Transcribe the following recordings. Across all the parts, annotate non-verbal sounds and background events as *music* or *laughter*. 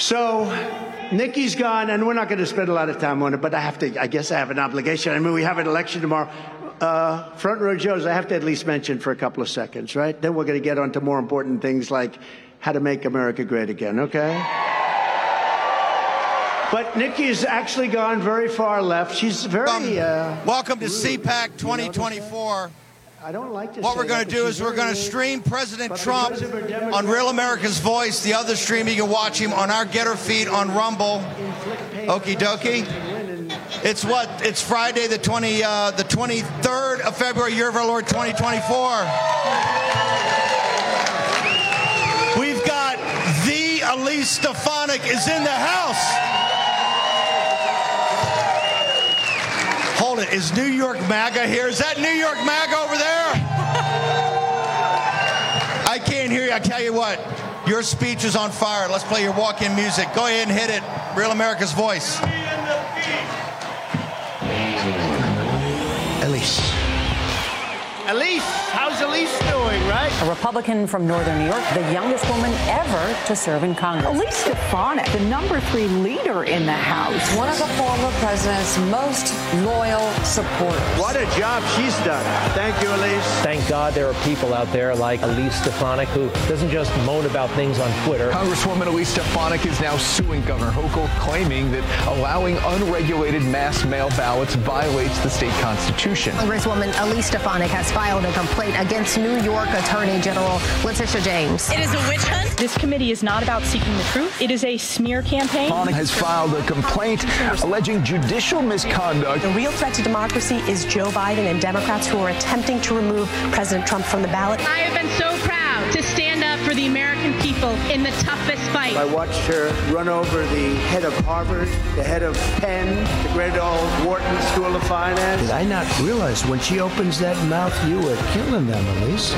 So, Nikki's gone, and we're not going to spend a lot of time on it, but I have to, I guess I have an obligation. I mean, we have an election tomorrow. Uh, front row Joes, I have to at least mention for a couple of seconds, right? Then we're going to get on to more important things like how to make America great again, okay? But Nikki's actually gone very far left. She's very. Uh, Welcome to. CPAC You notice 2024. I don't like to What we're going to do is we're going to stream President Trump on Real America's Voice. The other stream, you can watch him on our Gettr feed on Rumble. Okie dokie. It's what? It's Friday, the 20, uh, the 23rd of February, year of our Lord 2024. We've got the Elise Stefanik is in the house. Hold it. Is New York MAGA here? Is that New York MAGA over there? I can't hear you. I tell you what, your speech is on fire. Let's play your walk-in music. Go ahead and hit it. Real America's voice. Elise. Elise, how's Elise doing, right? A Republican from Northern New York, the youngest woman ever to serve in Congress. Elise Stefanik, the number three leader in the House. One of the former president's most loyal supporters. What a job she's done. Thank you, Elise. Thank God there are people out there like Elise Stefanik who doesn't just moan about things on Twitter. Congresswoman Elise Stefanik is now suing Governor Hochul, claiming that allowing unregulated mass mail ballots violates the state constitution. Congresswoman Elise Stefanik has filed a complaint against New York Attorney General Letitia James. It is a witch hunt. This committee is not about seeking the truth. It is a smear campaign. Stefanik has filed a complaint alleging judicial misconduct. The real threat to democracy is Joe Biden and Democrats who are attempting to remove President Trump from the ballot. I have been so proud to stand up for the American people in the toughest fight. I watched her run over the head of Harvard, the head of Penn, the great old Wharton School of Finance. Did I not realize when she opens that mouth, you were killing them, Elise?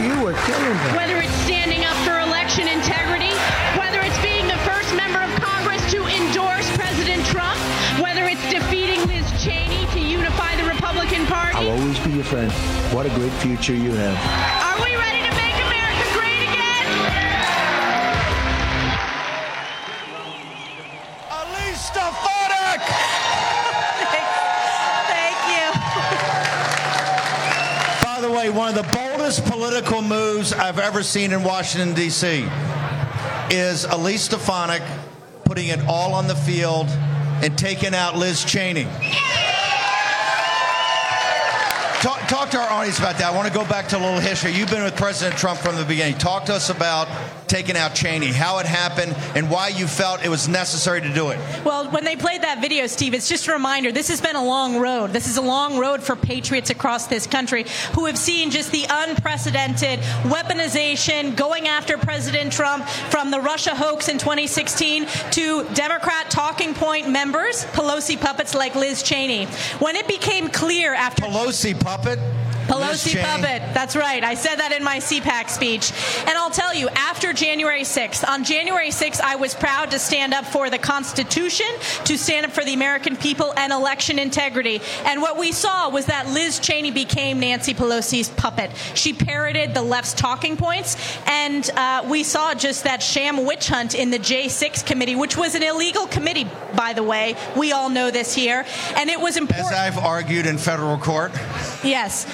You were killing them. Whether it's standing up for election integrity, whether it's being the first member of Congress to endorse President Trump, whether it's defeating Liz Cheney to unify the Republican Party. I'll always be your friend. What a great future you have. Are we ready one of the boldest political moves I've ever seen in Washington, D.C. is Elise Stefanik putting it all on the field and taking out Liz Cheney. Talk, talk to our audience about that. I want to go back to a little history. You've been with President Trump from the beginning. Talk to us about taking out Cheney, how it happened, and why you felt it was necessary to do it. Well, when they played that video, Steve, it's just a reminder this has been a long road. This is a long road for patriots across this country who have seen just the unprecedented weaponization going after President Trump from the Russia hoax in 2016 to Democrat talking point members, Pelosi puppets like Liz Cheney. When it became clear after Pelosi puppet. Pelosi puppet. That's right. I said that in my CPAC speech. And I'll tell you, after January 6th, on January 6th, I was proud to stand up for the Constitution, to stand up for the American people and election integrity. And what we saw was that Liz Cheney became Nancy Pelosi's puppet. She parroted the left's talking points, and uh, we saw just that sham witch hunt in the J6 committee, which was an illegal committee, by the way. We all know this here. And it was important. As I've argued in federal court. Yes.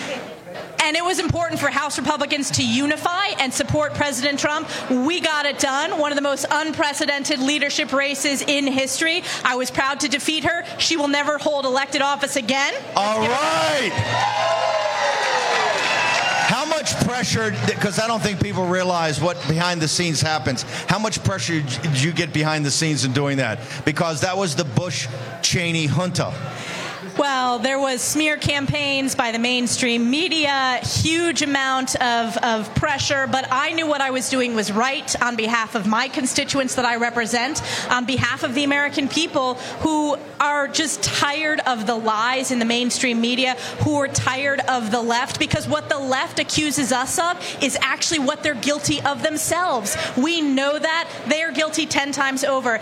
And it was important for House Republicans to unify and support President Trump. We got it done. One of the most unprecedented leadership races in history. I was proud to defeat her. She will never hold elected office again. All right. How much pressure, because I don't think people realize what behind the scenes happens, how much pressure did you get behind the scenes in doing that? Because that was the Bush Cheney junta. Well, there was smear campaigns by the mainstream media, huge amount of, of pressure, but I knew what I was doing was right on behalf of my constituents that I represent, on behalf of the American people who are just tired of the lies in the mainstream media, who are tired of the left, because what the left accuses us of is actually what they're guilty of themselves. We know that. They are guilty 10 times over.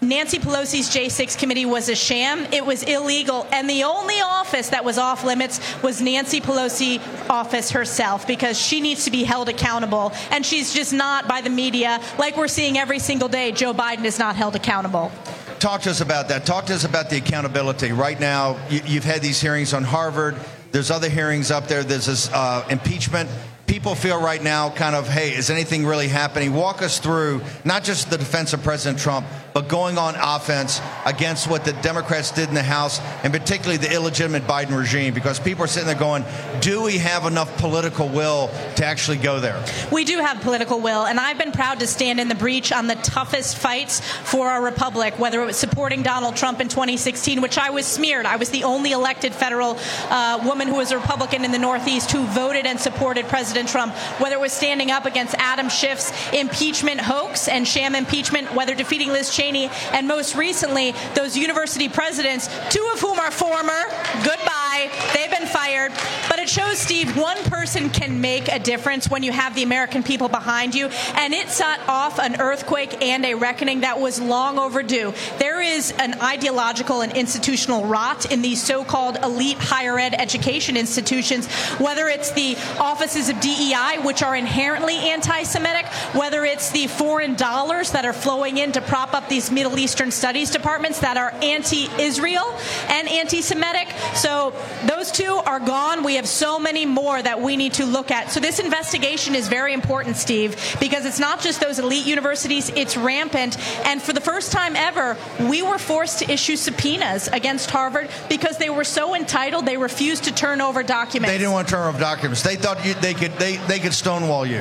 Nancy Pelosi's J6 committee was a sham. It was illegal. And the only office that was off limits was Nancy Pelosi office herself because she needs to be held accountable. And she's just not by the media like we're seeing every single day. Joe Biden is not held accountable. Talk to us about that. Talk to us about the accountability. Right now, you, have had these hearings on Harvard. There's other hearings up there. There's this uh, impeachment people feel right now kind of, hey, is anything really happening? Walk us through not just the defense of President Trump, but going on offense against what the Democrats did in the House, and particularly the illegitimate Biden regime, because people are sitting there going, do we have enough political will to actually go there? We do have political will, and I've been proud to stand in the breach on the toughest fights for our republic, whether it was supporting Donald Trump in 2016, which I was smeared. I was the only elected federal uh, woman who was a Republican in the Northeast who voted and supported President Trump, whether it was standing up against Adam Schiff's impeachment hoax and sham impeachment, whether defeating Liz Cheney, and most recently, those university presidents, two of whom are former. Goodbye. They've been fired. But it shows, Steve, one person can make a difference when you have the American people behind you. And it set off an earthquake and a reckoning that was long overdue. There is an ideological and institutional rot in these so called elite higher ed education institutions, whether it's the offices of DEI, which are inherently anti Semitic, whether it's the foreign dollars that are flowing in to prop up these Middle Eastern studies departments that are anti Israel and anti Semitic. So those two are gone. We have so many more that we need to look at. So this investigation is very important, Steve, because it's not just those elite universities, it's rampant. And for the first time ever, we were forced to issue subpoenas against Harvard because they were so entitled they refused to turn over documents. They didn't want to turn over documents. They thought you, they could they, they could stonewall you.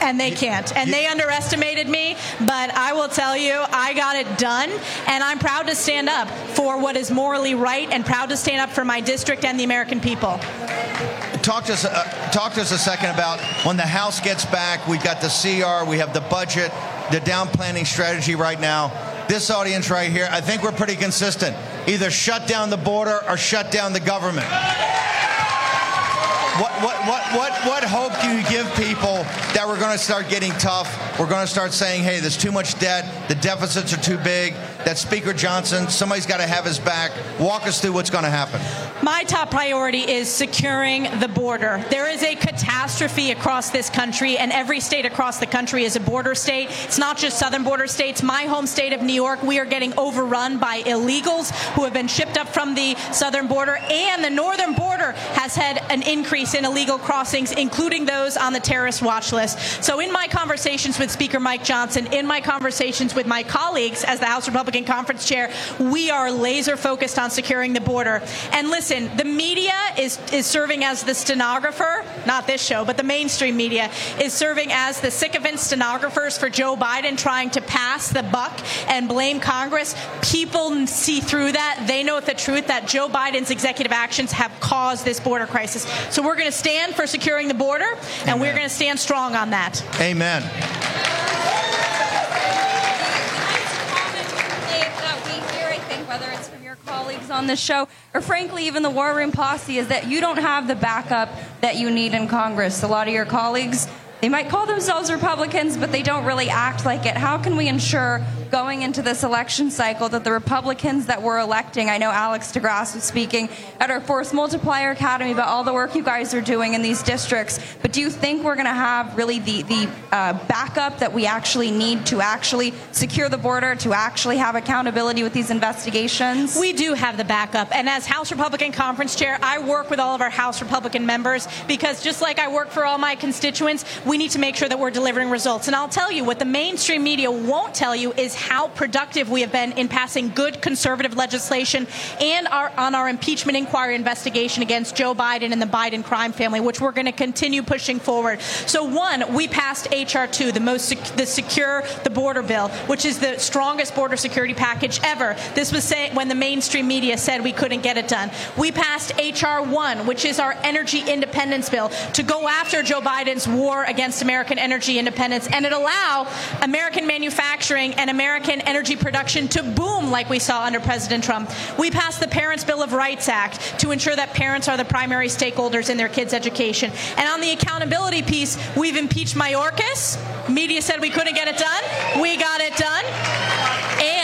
And they can't. And they underestimated me, but I will tell you, I got it done. And I'm proud to stand up for what is morally right and proud to stand up for my district and the American people. Talk to us. Uh, talk to us a second about when the House gets back. We've got the CR. We have the budget, the down planning strategy right now. This audience right here, I think we're pretty consistent. Either shut down the border or shut down the government. What, what, what, what, what hope do you give people that we're going to start getting tough? We're going to start saying, hey, there's too much debt, the deficits are too big, that Speaker Johnson, somebody's got to have his back. Walk us through what's going to happen. My top priority is securing the border. There is a catastrophe across this country, and every state across the country is a border state. It's not just southern border states. My home state of New York, we are getting overrun by illegals who have been shipped up from the southern border, and the northern border has had an increase in illegal crossings, including those on the terrorist watch list. So, in my conversations with Speaker Mike Johnson, in my conversations with my colleagues as the House Republican Conference Chair, we are laser focused on securing the border. And listen, the media is, is serving as the stenographer, not this show, but the mainstream media is serving as the sycophant stenographers for Joe Biden trying to pass the buck and blame Congress. People see through that. They know the truth that Joe Biden's executive actions have caused this border crisis. So we're going to stand for securing the border, and Amen. we're going to stand strong on that. Amen. whether it's from your colleagues on this show or frankly even the war room posse is that you don't have the backup that you need in congress a lot of your colleagues they might call themselves Republicans, but they don't really act like it. How can we ensure going into this election cycle that the Republicans that we're electing, I know Alex DeGrasse was speaking at our Force Multiplier Academy about all the work you guys are doing in these districts, but do you think we're going to have really the, the uh, backup that we actually need to actually secure the border, to actually have accountability with these investigations? We do have the backup. And as House Republican Conference Chair, I work with all of our House Republican members because just like I work for all my constituents, we need to make sure that we're delivering results. And I'll tell you what the mainstream media won't tell you is how productive we have been in passing good conservative legislation and our, on our impeachment inquiry investigation against Joe Biden and the Biden crime family, which we're going to continue pushing forward. So, one, we passed HR 2, the most sec- the secure the border bill, which is the strongest border security package ever. This was say- when the mainstream media said we couldn't get it done. We passed HR 1, which is our energy independence bill, to go after Joe Biden's war against American energy independence, and it allow American manufacturing and American energy production to boom like we saw under President Trump. We passed the Parents' Bill of Rights Act to ensure that parents are the primary stakeholders in their kids' education. And on the accountability piece, we've impeached Mayorkas. Media said we couldn't get it done. We got it done. And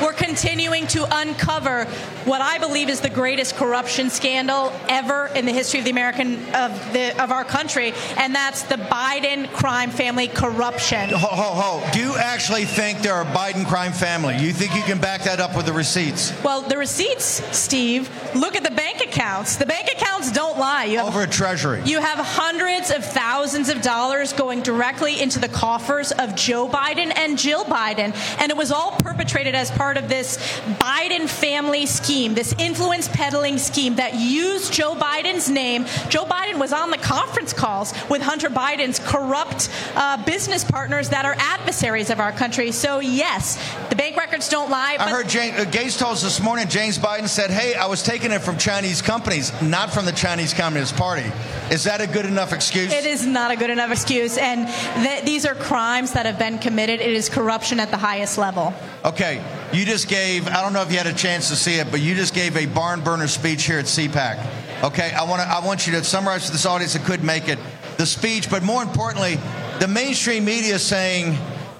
We're continuing to uncover what I believe is the greatest corruption scandal ever in the history of the American of the of our country, and that's the Biden crime family corruption. Ho, ho, ho. Do you actually think they're a Biden crime family? You think you can back that up with the receipts? Well, the receipts, Steve, look at the bank accounts. The bank accounts don't lie. You have, Over at Treasury. You have hundreds of thousands of dollars going directly into the coffers of Joe Biden and Jill Biden. And it was all perpetrated as part of this Biden family scheme, this influence peddling scheme that used Joe Biden's name. Joe Biden was on the conference calls with Hunter Biden's corrupt uh, business partners that are adversaries of our country. So, yes, the bank records don't lie. I heard James, uh, Gates told us this morning, James Biden said, hey, I was taking it from Chinese companies, not from the Chinese Communist Party. Is that a good enough excuse? It is not a good enough excuse. And th- these are crimes that have been committed. It is corruption at the highest level. Okay, you just gave, I don't know if you had a chance to see it, but you just gave a barn burner speech here at CPAC. Okay, I, wanna, I want you to summarize for this audience that could make it the speech, but more importantly, the mainstream media is saying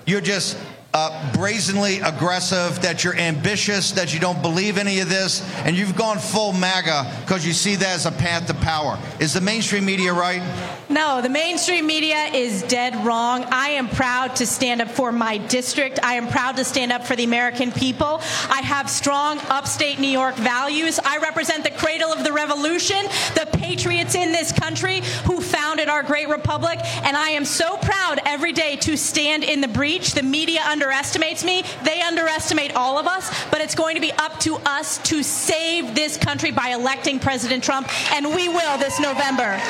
you're just uh, brazenly aggressive, that you're ambitious, that you don't believe any of this, and you've gone full MAGA because you see that as a path to power. Is the mainstream media right? No, the mainstream media is dead wrong. I am proud to stand up for my district. I am proud to stand up for the American people. I have strong upstate New York values. I represent the cradle of the revolution, the patriots in this country who founded our great republic, and I am so proud every day to stand in the breach. The media underestimates me. They underestimate all of us, but it's going to be up to us to save this country by electing President Trump, and we will this November.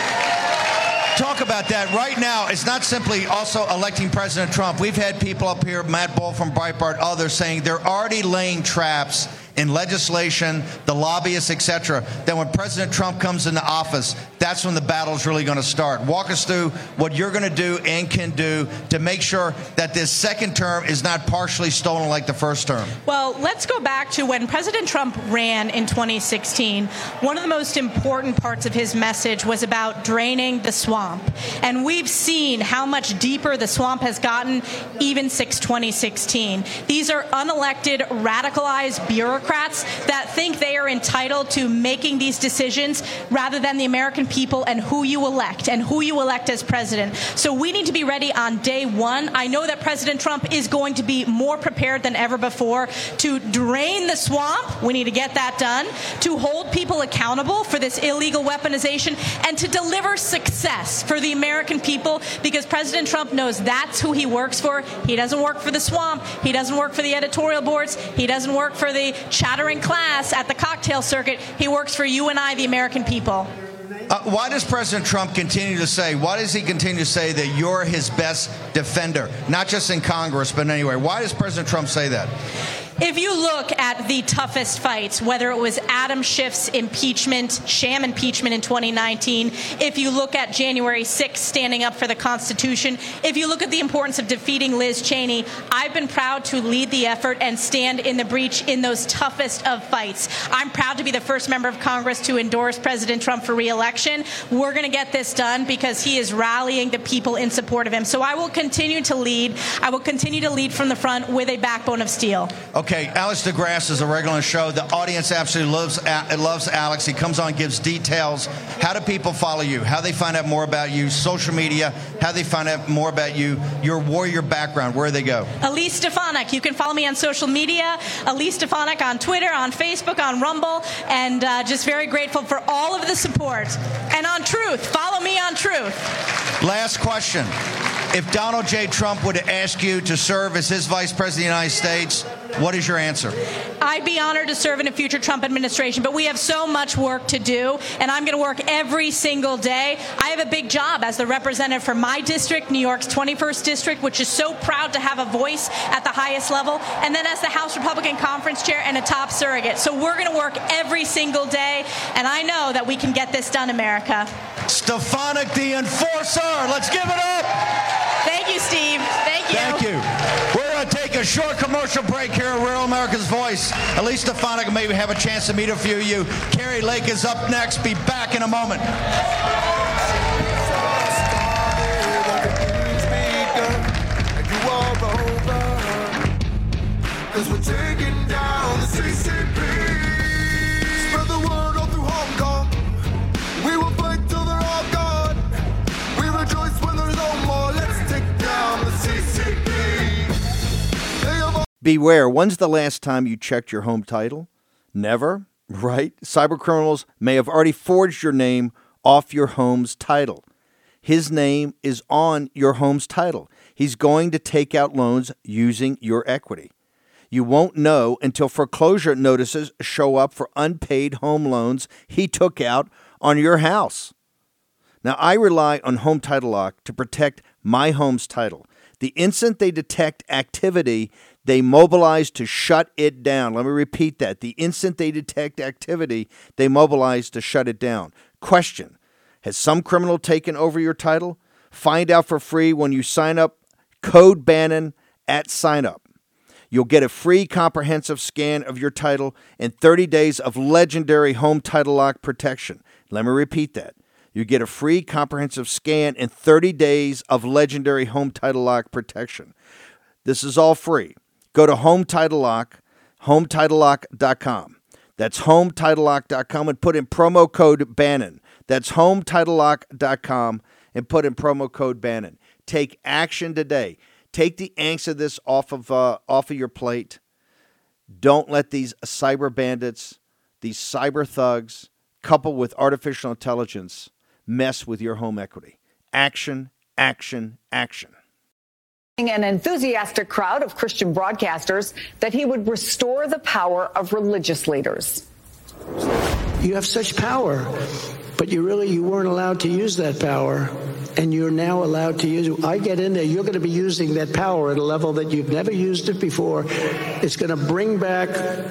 Talk about that right now. It's not simply also electing President Trump. We've had people up here, Matt Boyle from Breitbart, others saying they're already laying traps in legislation, the lobbyists, etc., that when President Trump comes into office, that's when the battle's really going to start. Walk us through what you're going to do and can do to make sure that this second term is not partially stolen like the first term. Well, let's go back to when President Trump ran in 2016. One of the most important parts of his message was about draining the swamp. And we've seen how much deeper the swamp has gotten even since 2016. These are unelected, radicalized bureaucrats that think they are entitled to making these decisions rather than the American people and who you elect and who you elect as president. So we need to be ready on day one. I know that President Trump is going to be more prepared than ever before to drain the swamp. We need to get that done, to hold people accountable for this illegal weaponization, and to deliver success for the American people because President Trump knows that's who he works for. He doesn't work for the swamp, he doesn't work for the editorial boards, he doesn't work for the chattering class at the cocktail circuit. He works for you and I, the American people. Uh, why does President Trump continue to say, why does he continue to say that you're his best defender? Not just in Congress, but anyway. Why does President Trump say that? If you look at the toughest fights, whether it was Adam Schiff's impeachment, sham impeachment in 2019, if you look at January 6th standing up for the Constitution, if you look at the importance of defeating Liz Cheney, I've been proud to lead the effort and stand in the breach in those toughest of fights. I'm proud to be the first member of Congress to endorse President Trump for reelection. We're going to get this done because he is rallying the people in support of him. So I will continue to lead. I will continue to lead from the front with a backbone of steel. Okay, Alex DeGrasse is a regular on the show. The audience absolutely loves loves Alex. He comes on, gives details. How do people follow you? How they find out more about you? Social media. How they find out more about you? Your warrior background. Where do they go? Elise Stefanik. You can follow me on social media. Elise Stefanik on Twitter, on Facebook, on Rumble, and uh, just very grateful for all of the support. And on Truth, follow me on Truth. Last question. If Donald J. Trump would ask you to serve as his vice president of the United States, what is your answer? I'd be honored to serve in a future Trump administration, but we have so much work to do, and I'm going to work every single day. I have a big job as the representative for my district, New York's 21st district, which is so proud to have a voice at the highest level, and then as the House Republican Conference Chair and a top surrogate. So we're going to work every single day, and I know that we can get this done, America. Stefanik the Enforcer. Let's give it up. Thank you, Steve. Thank you. Thank you. We're going to take a short commercial break here at Real America's Voice. Elise Stefanik maybe have a chance to meet a few of you. Kari Lake is up next. Be back in a moment. Cause we're taking down Beware, when's the last time you checked your home title? Never, right? Cybercriminals may have already forged your name off your home's title. His name is on your home's title. He's going to take out loans using your equity. You won't know until foreclosure notices show up for unpaid home loans he took out on your house. Now, I rely on Home Title Lock to protect my home's title. The instant they detect activity, they mobilize to shut it down. Let me repeat that. The instant they detect activity, they mobilize to shut it down. Question Has some criminal taken over your title? Find out for free when you sign up. Code Bannon at sign up. You'll get a free comprehensive scan of your title and 30 days of legendary home title lock protection. Let me repeat that. You get a free comprehensive scan and 30 days of legendary home title lock protection. This is all free. Go to Home Title Lock, HomeTitleLock.com. That's HomeTitleLock.com and put in promo code Bannon. That's HomeTitleLock.com and put in promo code Bannon. Take action today. Take the angst of this off of uh, off of your plate. Don't let these cyber bandits, these cyber thugs, coupled with artificial intelligence, mess with your home equity. Action, action, action. An enthusiastic crowd of Christian broadcasters that he would restore the power of religious leaders. You have such power, but you really you weren't allowed to use that power, and you're now allowed to use. I get in there, you're going to be using that power at a level that you've never used it before. It's going to bring back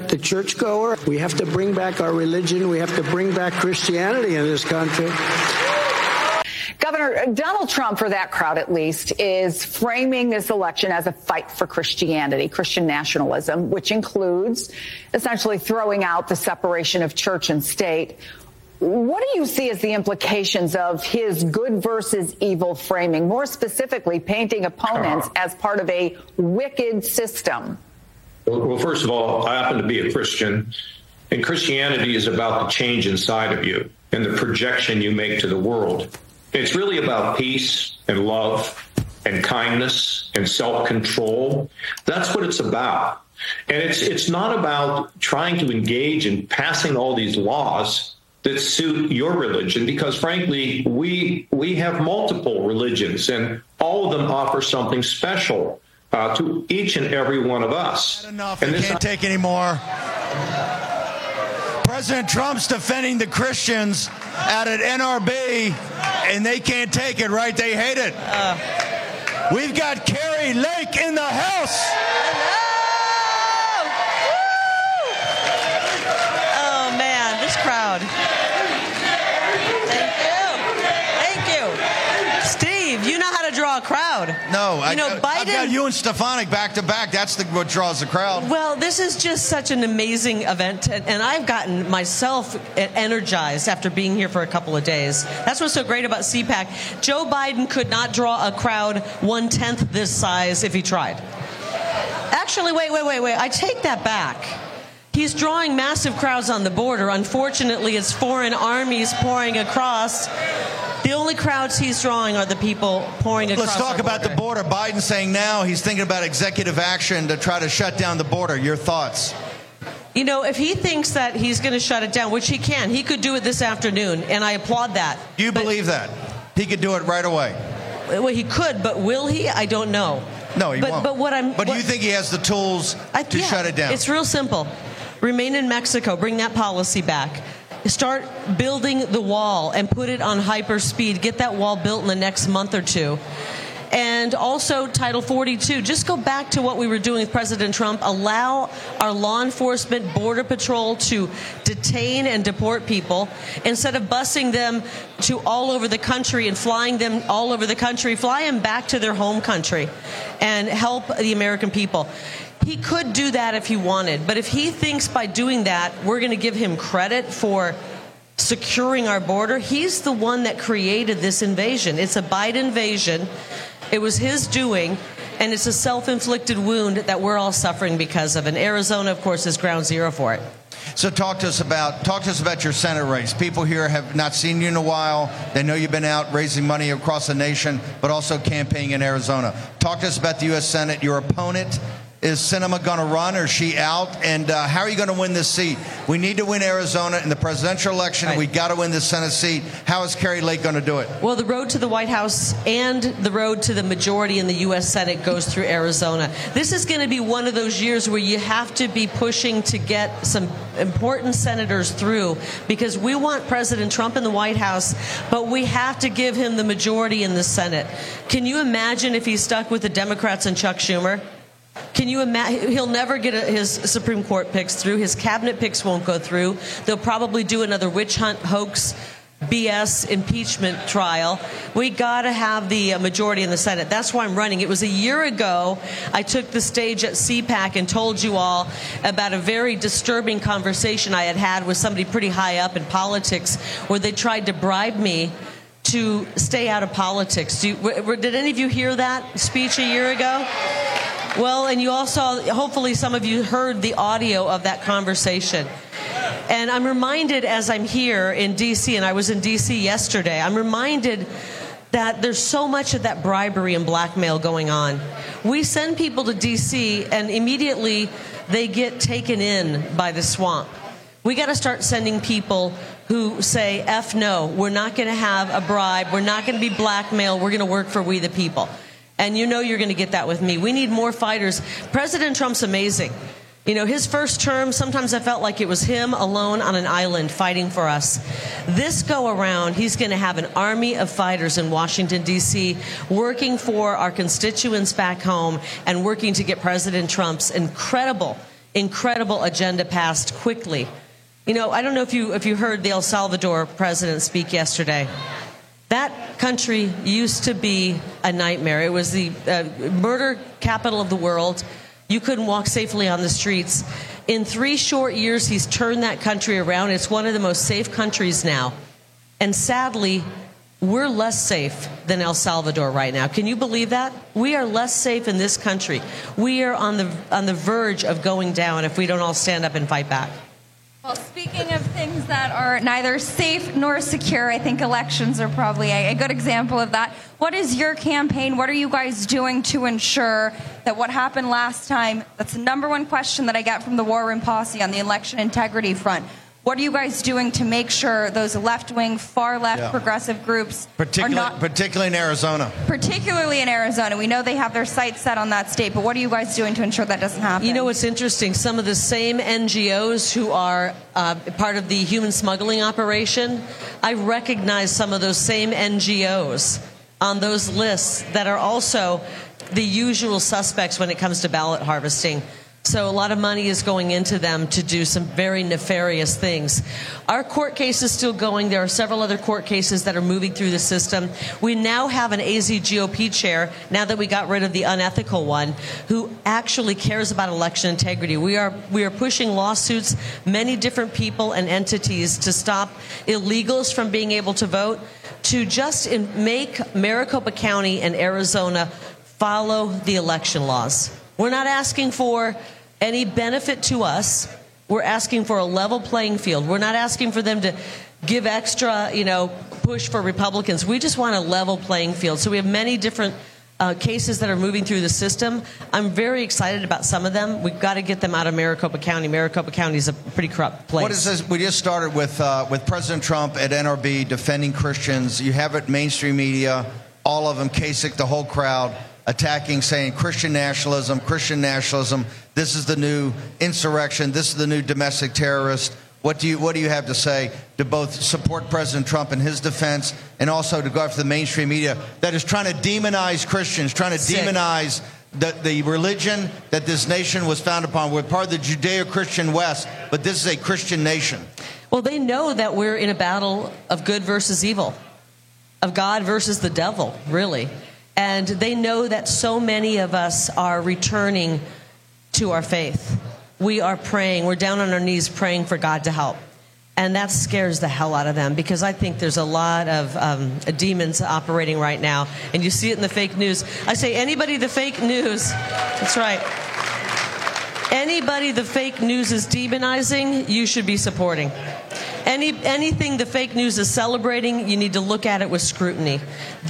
the churchgoer. We have to bring back our religion. We have to bring back Christianity in this country. Governor uh, Donald Trump, for that crowd at least, is framing this election as a fight for Christianity, Christian nationalism, which includes essentially throwing out the separation of church and state. What do you see as the implications of his good versus evil framing, more specifically, painting opponents uh-huh. as part of a wicked system? Well, first of all, I happen to be a Christian, and Christianity is about the change inside of you and the projection you make to the world. It's really about peace and love and kindness and self-control. That's what it's about. And it's it's not about trying to engage in passing all these laws that suit your religion because frankly we we have multiple religions and all of them offer something special uh, to each and every one of us. Enough. And this can't take any more. President Trump's defending the Christians out at an NRB, and they can't take it, right? They hate it. Uh, We've got Kari Lake in the house. Oh, man, this crowd. Thank you. Thank you. Steve, you know how to draw a crowd. No, you I, know, I, Biden. I've got you and Stefanik back to back. That's the, what draws the crowd. Well, this is just such an amazing event, and, and I've gotten myself energized after being here for a couple of days. That's what's so great about CPAC. Joe Biden could not draw a crowd one tenth this size if he tried. Actually, wait, wait, wait, wait. I take that back. He's drawing massive crowds on the border. Unfortunately, it's foreign armies pouring across. The only crowds he's drawing are the people pouring across. The border. Let's talk about the border. Biden saying now he's thinking about executive action to try to shut down the border. Your thoughts? You know, if he thinks that he's going to shut it down, which he can, he could do it this afternoon, and I applaud that. Do you but, believe that? He could do it right away. Well, he could, but will he? I don't know. No, he but, won't. But what I'm. But what, do you think he has the tools I, to yeah, shut it down? It's real simple. Remain in Mexico. Bring that policy back. Start building the wall and put it on hyper speed. Get that wall built in the next month or two. And also, Title 42. Just go back to what we were doing with President Trump. Allow our law enforcement, Border Patrol to detain and deport people instead of busing them to all over the country and flying them all over the country. Fly them back to their home country and help the American people. He could do that if he wanted, but if he thinks by doing that we're going to give him credit for securing our border, he's the one that created this invasion. It's a Biden invasion. It was his doing, and it's a self inflicted wound that we're all suffering because of. And Arizona, of course, is ground zero for it. So talk to us about talk to us about your Senate race. People here have not seen you in a while. They know you've been out raising money across the nation, but also campaigning in Arizona. Talk to us about the U.S. Senate, your opponent, Is Sinema going to run or is she out? And uh, how are you going to win this seat? We need to win Arizona in the presidential election. Right. we got to win the Senate seat. How is Kari Lake going to do it? Well, the road to the White House and the road to the majority in the U.S. Senate goes through Arizona. This is going to be one of those years where you have to be pushing to get some important senators through because we want President Trump in the White House, but we have to give him the majority in the Senate. Can you imagine if he's stuck with the Democrats and Chuck Schumer? Can you imagine? He'll never get a, his Supreme Court picks through. His cabinet picks won't go through. They'll probably do another witch hunt hoax. BS impeachment trial. We got to have the uh, majority in the Senate. That's why I'm running. It was a year ago I took the stage at CPAC and told you all about a very disturbing conversation I had had with somebody pretty high up in politics where they tried to bribe me to stay out of politics. You, did any of you hear that speech a year ago? Well, and you also, hopefully, some of you heard the audio of that conversation. And I'm reminded as I'm here in DC, and I was in DC yesterday, I'm reminded that there's so much of that bribery and blackmail going on. We send people to DC, and immediately they get taken in by the swamp. We got to start sending people who say, F no, we're not going to have a bribe, we're not going to be blackmailed, we're going to work for we the people. And you know you're going to get that with me. We need more fighters. President Trump's amazing. You know, his first term, sometimes I felt like it was him alone on an island fighting for us. This go around, he's going to have an army of fighters in Washington, D.C., working for our constituents back home and working to get President Trump's incredible, incredible agenda passed quickly. You know, I don't know if you, if you heard the El Salvador president speak yesterday. That country used to be a nightmare. It was the uh, murder capital of the world. You couldn't walk safely on the streets. In three short years, he's turned that country around. It's one of the most safe countries now. And sadly, we're less safe than El Salvador right now. Can you believe that? We are less safe in this country. We are on the, on the verge of going down if we don't all stand up and fight back. Well, speaking of things that are neither safe nor secure, I think elections are probably a, a, good example of that. What is your campaign? What are you guys doing to ensure that what happened last time? That's the number one question that I get from the War Room Posse on the election integrity front. What are you guys doing to make sure those left wing, far left Yeah. progressive groups Particularly, are not, particularly in Arizona. particularly in Arizona? We know they have their sights set on that state, but what are you guys doing to ensure that doesn't happen? You know what's interesting? Some of the same NGOs who are uh, part of the human smuggling operation, I recognize some of those same NGOs on those lists that are also the usual suspects when it comes to ballot harvesting. So a lot of money is going into them to do some very nefarious things. Our court case is still going. There are several other court cases that are moving through the system. We now have an AZ GOP chair, now that we got rid of the unethical one, who actually cares about election integrity. We are, we are pushing lawsuits, many different people and entities to stop illegals from being able to vote, to just in, make Maricopa County and Arizona follow the election laws. We're not asking for any benefit to us. We're asking for a level playing field. We're not asking for them to give extra, you know, push for Republicans. We just want a level playing field. So we have many different uh, cases that are moving through the system. I'm very excited about some of them. We've got to get them out of Maricopa County. Maricopa County is a pretty corrupt place. What is this? We just started with uh, with President Trump at NRB defending Christians. You have it mainstream media, all of them, Kasich, the whole crowd attacking, saying Christian nationalism, Christian nationalism. This is the new insurrection. This is the new domestic terrorist. What do you what do you have to say to both support President Trump in his defense and also to go after the mainstream media that is trying to demonize Christians, trying to Sick. demonize the, the religion that this nation was founded upon. We're part of the Judeo-Christian West, but this is a Christian nation. Well, they know that we're in a battle of good versus evil, of God versus the devil, really. And they know that so many of us are returning to our faith. We are praying, we're down on our knees praying for God to help. And that scares the hell out of them because I think there's a lot of um, demons operating right now. And you see it in the fake news. I say, anybody the fake news, that's right. Anybody the fake news is demonizing, you should be supporting. Any anything the fake news is celebrating, you need to look at it with scrutiny.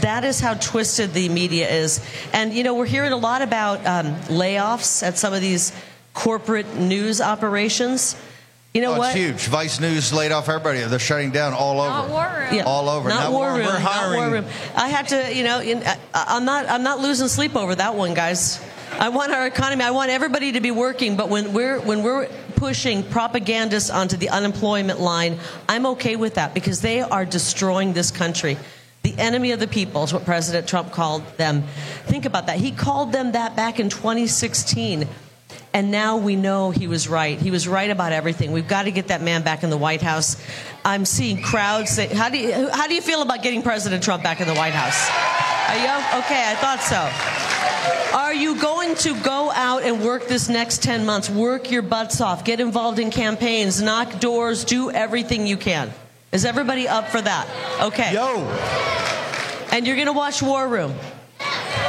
That is how twisted the media is. And you know, we're hearing a lot about um, layoffs at some of these corporate news operations. You know oh, what? It's huge. Vice News laid off everybody. They're shutting down all over. Not war room. Yeah. All over. Not, war room. We're Not war room. I had to, you know, in, I, I'm not. I'm not losing sleep over that one, guys. I want our economy. I want everybody to be working. But when we're when we're pushing propagandists onto the unemployment line, I'm okay with that because they are destroying this country. The enemy of the people is what President Trump called them. Think about that. He called them that back in 2016. And now we know he was right. He was right about everything. We've got to get that man back in the White House. I'm seeing crowds say, "How do you how do you feel about getting President Trump back in the White House?" Are you okay? I thought so. Are you going to go out and work this next 10 months? Work your butts off. Get involved in campaigns, knock doors, do everything you can. Is everybody up for that? Okay. Yo. And you're going to watch War Room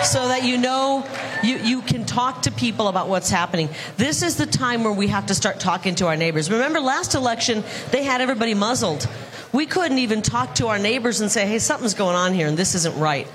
so that you know you, you can talk to people about what's happening. This is the time where we have to start talking to our neighbors. Remember, last election, they had everybody muzzled. We couldn't even talk to our neighbors and say, hey, something's going on here and this isn't right.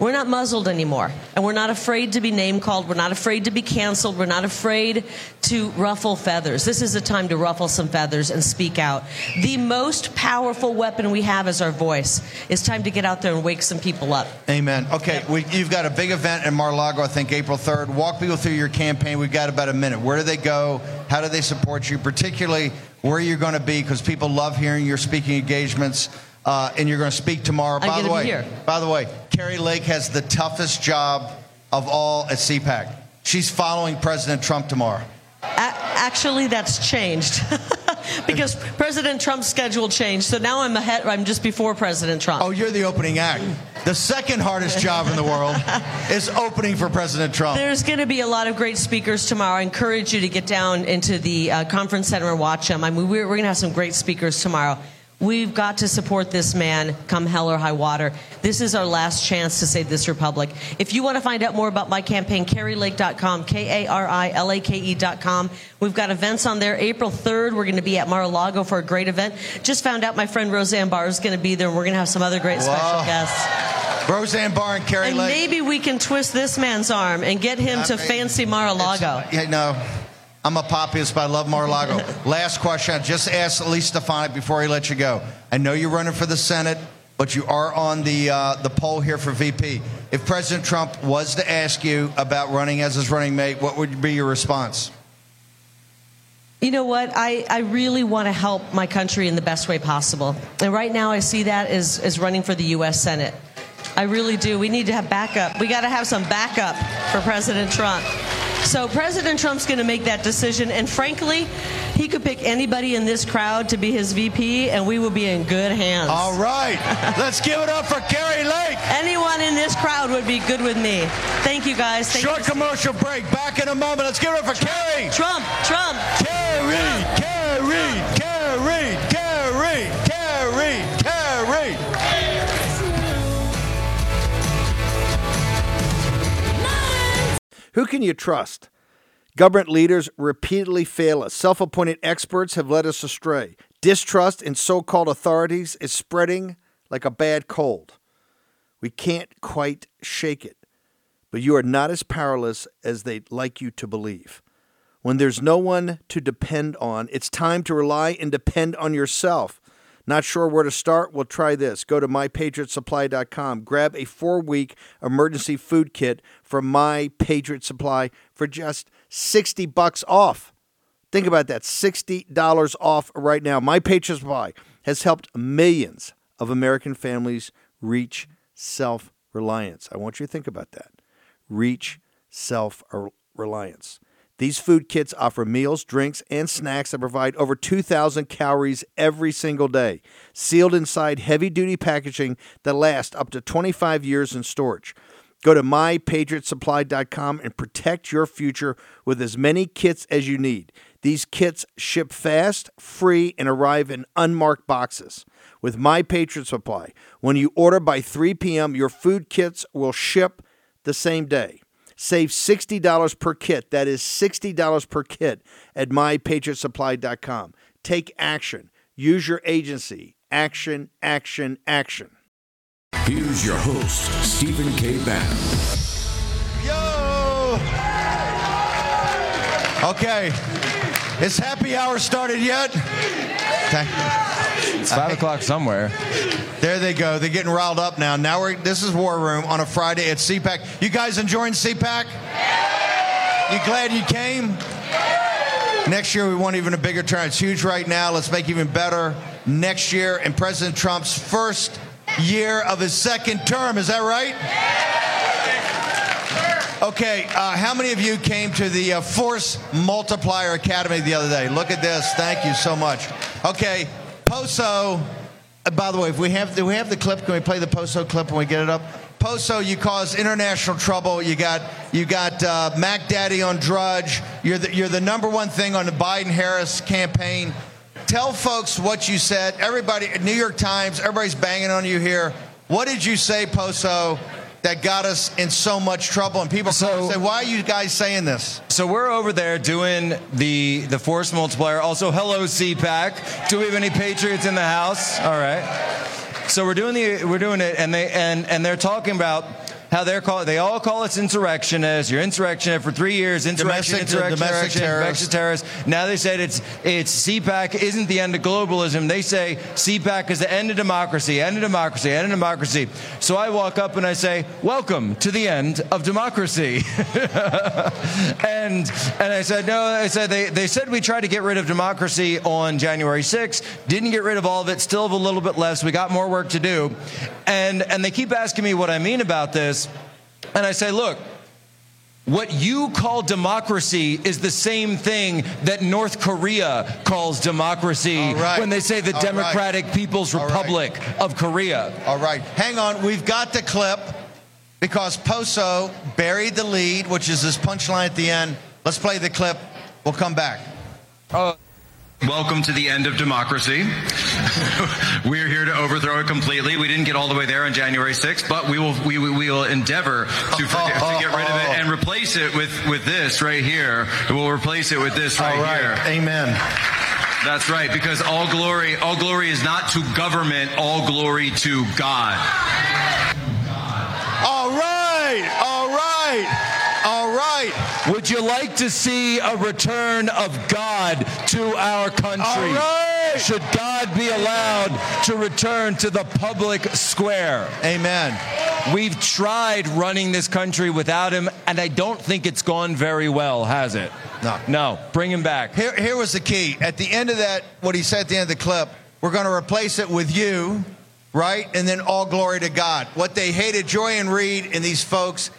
We're not muzzled anymore. And we're not afraid to be name called. We're not afraid to be canceled. We're not afraid to ruffle feathers. This is a time to ruffle some feathers and speak out. The most powerful weapon we have is our voice. It's time to get out there and wake some people up. Amen. Okay, we, you've got a big event in Mar-a-Lago, I think April 3rd. Walk people through your campaign. We've got about a minute. Where do they go? How do they support you? Particularly where you're going to be, because people love hearing your speaking engagements. Uh, and you're going to speak tomorrow. I'm by the way, be here. by the way, Kari Lake has the toughest job of all at CPAC. She's following President Trump tomorrow. A- actually, that's changed *laughs* because President Trump's schedule changed. So now I'm ahead. I'm just before President Trump. Oh, you're the opening act. The second hardest job in the world *laughs* is opening for President Trump. There's going to be a lot of great speakers tomorrow. I encourage you to get down into the uh, conference center and watch them. I mean, we're, we're going to have some great speakers tomorrow. We've got to support this man come hell or high water. This is our last chance to save this republic. If you want to find out more about my campaign, KariLake.com, K A R I L A K E.com. We've got events on there. April 3rd, we're going to be at Mar a Lago for a great event. Just found out my friend Roseanne Barr is going to be there, and we're going to have some other great special guests. Roseanne Barr and Kari And Lake. maybe we can twist this man's arm and get him Uh, to fancy Mar a Lago. Yeah, no. I'm a populist, but I love Mar-a-Lago. *laughs* Last question. I just asked Elise Stefanik before he let you go. I know you're running for the Senate, but you are on the uh, the poll here for VP. If President Trump was to ask you about running as his running mate, what would be your response? You know what? I, I really want to help my country in the best way possible. And right now, I see that as, as running for the U.S. Senate. I really do. We need to have backup. We got to have some backup for President Trump. So President Trump's going to make that decision. And frankly, he could pick anybody in this crowd to be his VP, and we will be in good hands. All right. *laughs* Let's give it up for Kari Lake. Anyone in this crowd would be good with me. Thank you, guys. Thank Short you. commercial break. Back in a moment. Let's give it up for Kari. Trump, Trump. Kari, Kari, Who can you trust? Government leaders repeatedly fail us. Self appointed experts have led us astray. Distrust in so called authorities is spreading like a bad cold. We can't quite shake it, but you are not as powerless as they'd like you to believe. When there's no one to depend on, it's time to rely and depend on yourself. Not sure where to start? Well, try this. Go to mypatriotsupply.com. Grab a four week emergency food kit from My Patriot Supply for just 60 bucks off. Think about that $60 off right now. My Patriot Supply has helped millions of American families reach self reliance. I want you to think about that. Reach self reliance. These food kits offer meals, drinks, and snacks that provide over 2,000 calories every single day, sealed inside heavy duty packaging that lasts up to 25 years in storage. Go to mypatriotsupply.com and protect your future with as many kits as you need. These kits ship fast, free, and arrive in unmarked boxes. With My Patriot Supply, when you order by 3 p.m., your food kits will ship the same day. Save $60 per kit. That is $60 per kit at mypatriotsupply.com. Take action. Use your agency. Action, action, action. Here's your host, Stephen K. Bannon. Yo! Okay. Is happy hour started yet? Okay. It's five o'clock somewhere. There they go. They're getting riled up now. Now we're this is War Room on a Friday at CPAC. You guys enjoying CPAC? You glad you came? Next year we want even a bigger turnout. It's huge right now. Let's make it even better next year in President Trump's first year of his second term. Is that right? Okay, uh, how many of you came to the uh, Force Multiplier Academy the other day? Look at this. Thank you so much. Okay, Poso. uh, by the way, if we have do we have the clip? Can we play the Poso clip when we get it up? Poso, you cause international trouble. You got you got uh, Mac Daddy on Drudge. You're the, you're the number one thing on the Biden Harris campaign. Tell folks what you said. Everybody, New York Times, everybody's banging on you here. What did you say, Poso, that got us in so much trouble? And people so, say, why are you guys saying this? So we're over there doing the the force multiplier. Also, hello CPAC. Do we have any patriots in the house? All right. So we're doing the we're doing it, and they and and they're talking about how they're call they all call us insurrectionists. You're insurrectionist for three years. Insurrection, Domestic- insurrection, domestic insurrection, terrorists. terrorists. Now they said it's it's CPAC isn't the end of globalism. They say CPAC is the end of democracy, end of democracy, end of democracy. So I walk up and I say, "Welcome to the end of democracy." *laughs* and and I said, "No." I said they they said we tried to get rid of democracy on January 6th. Didn't get rid of all of it. Still have a little bit less. We got more work to do. And and they keep asking me what I mean about this. And I say, look, what you call democracy is the same thing that North Korea calls democracy All right. when they say the All right. Democratic People's All right. Republic of Korea. All right, hang on. We've got the clip because Poso buried the lead, which is his punchline at the end. Let's play the clip. We'll come back. Welcome to the end of democracy. *laughs* We're here to overthrow it completely. We didn't get all the way there on January 6th, but we will we, we will endeavor to, *laughs* forget, to get rid of it and replace it with with this right here. We'll replace it with this right, right. here. Amen. That's right, because all glory all glory is not to government, all glory to God. All right, all right, all right. Would you like to see a return of God to our country? All right. Should God be allowed to return to the public square? Amen. We've tried running this country without him, and I don't think it's gone very well, has it? No. No. Bring him back. Here, here was the key. At the end of that, what he said at the end of the clip, we're going to replace it with you, right? And then all glory to God. What they hated, Joy-Ann Reid and these folks,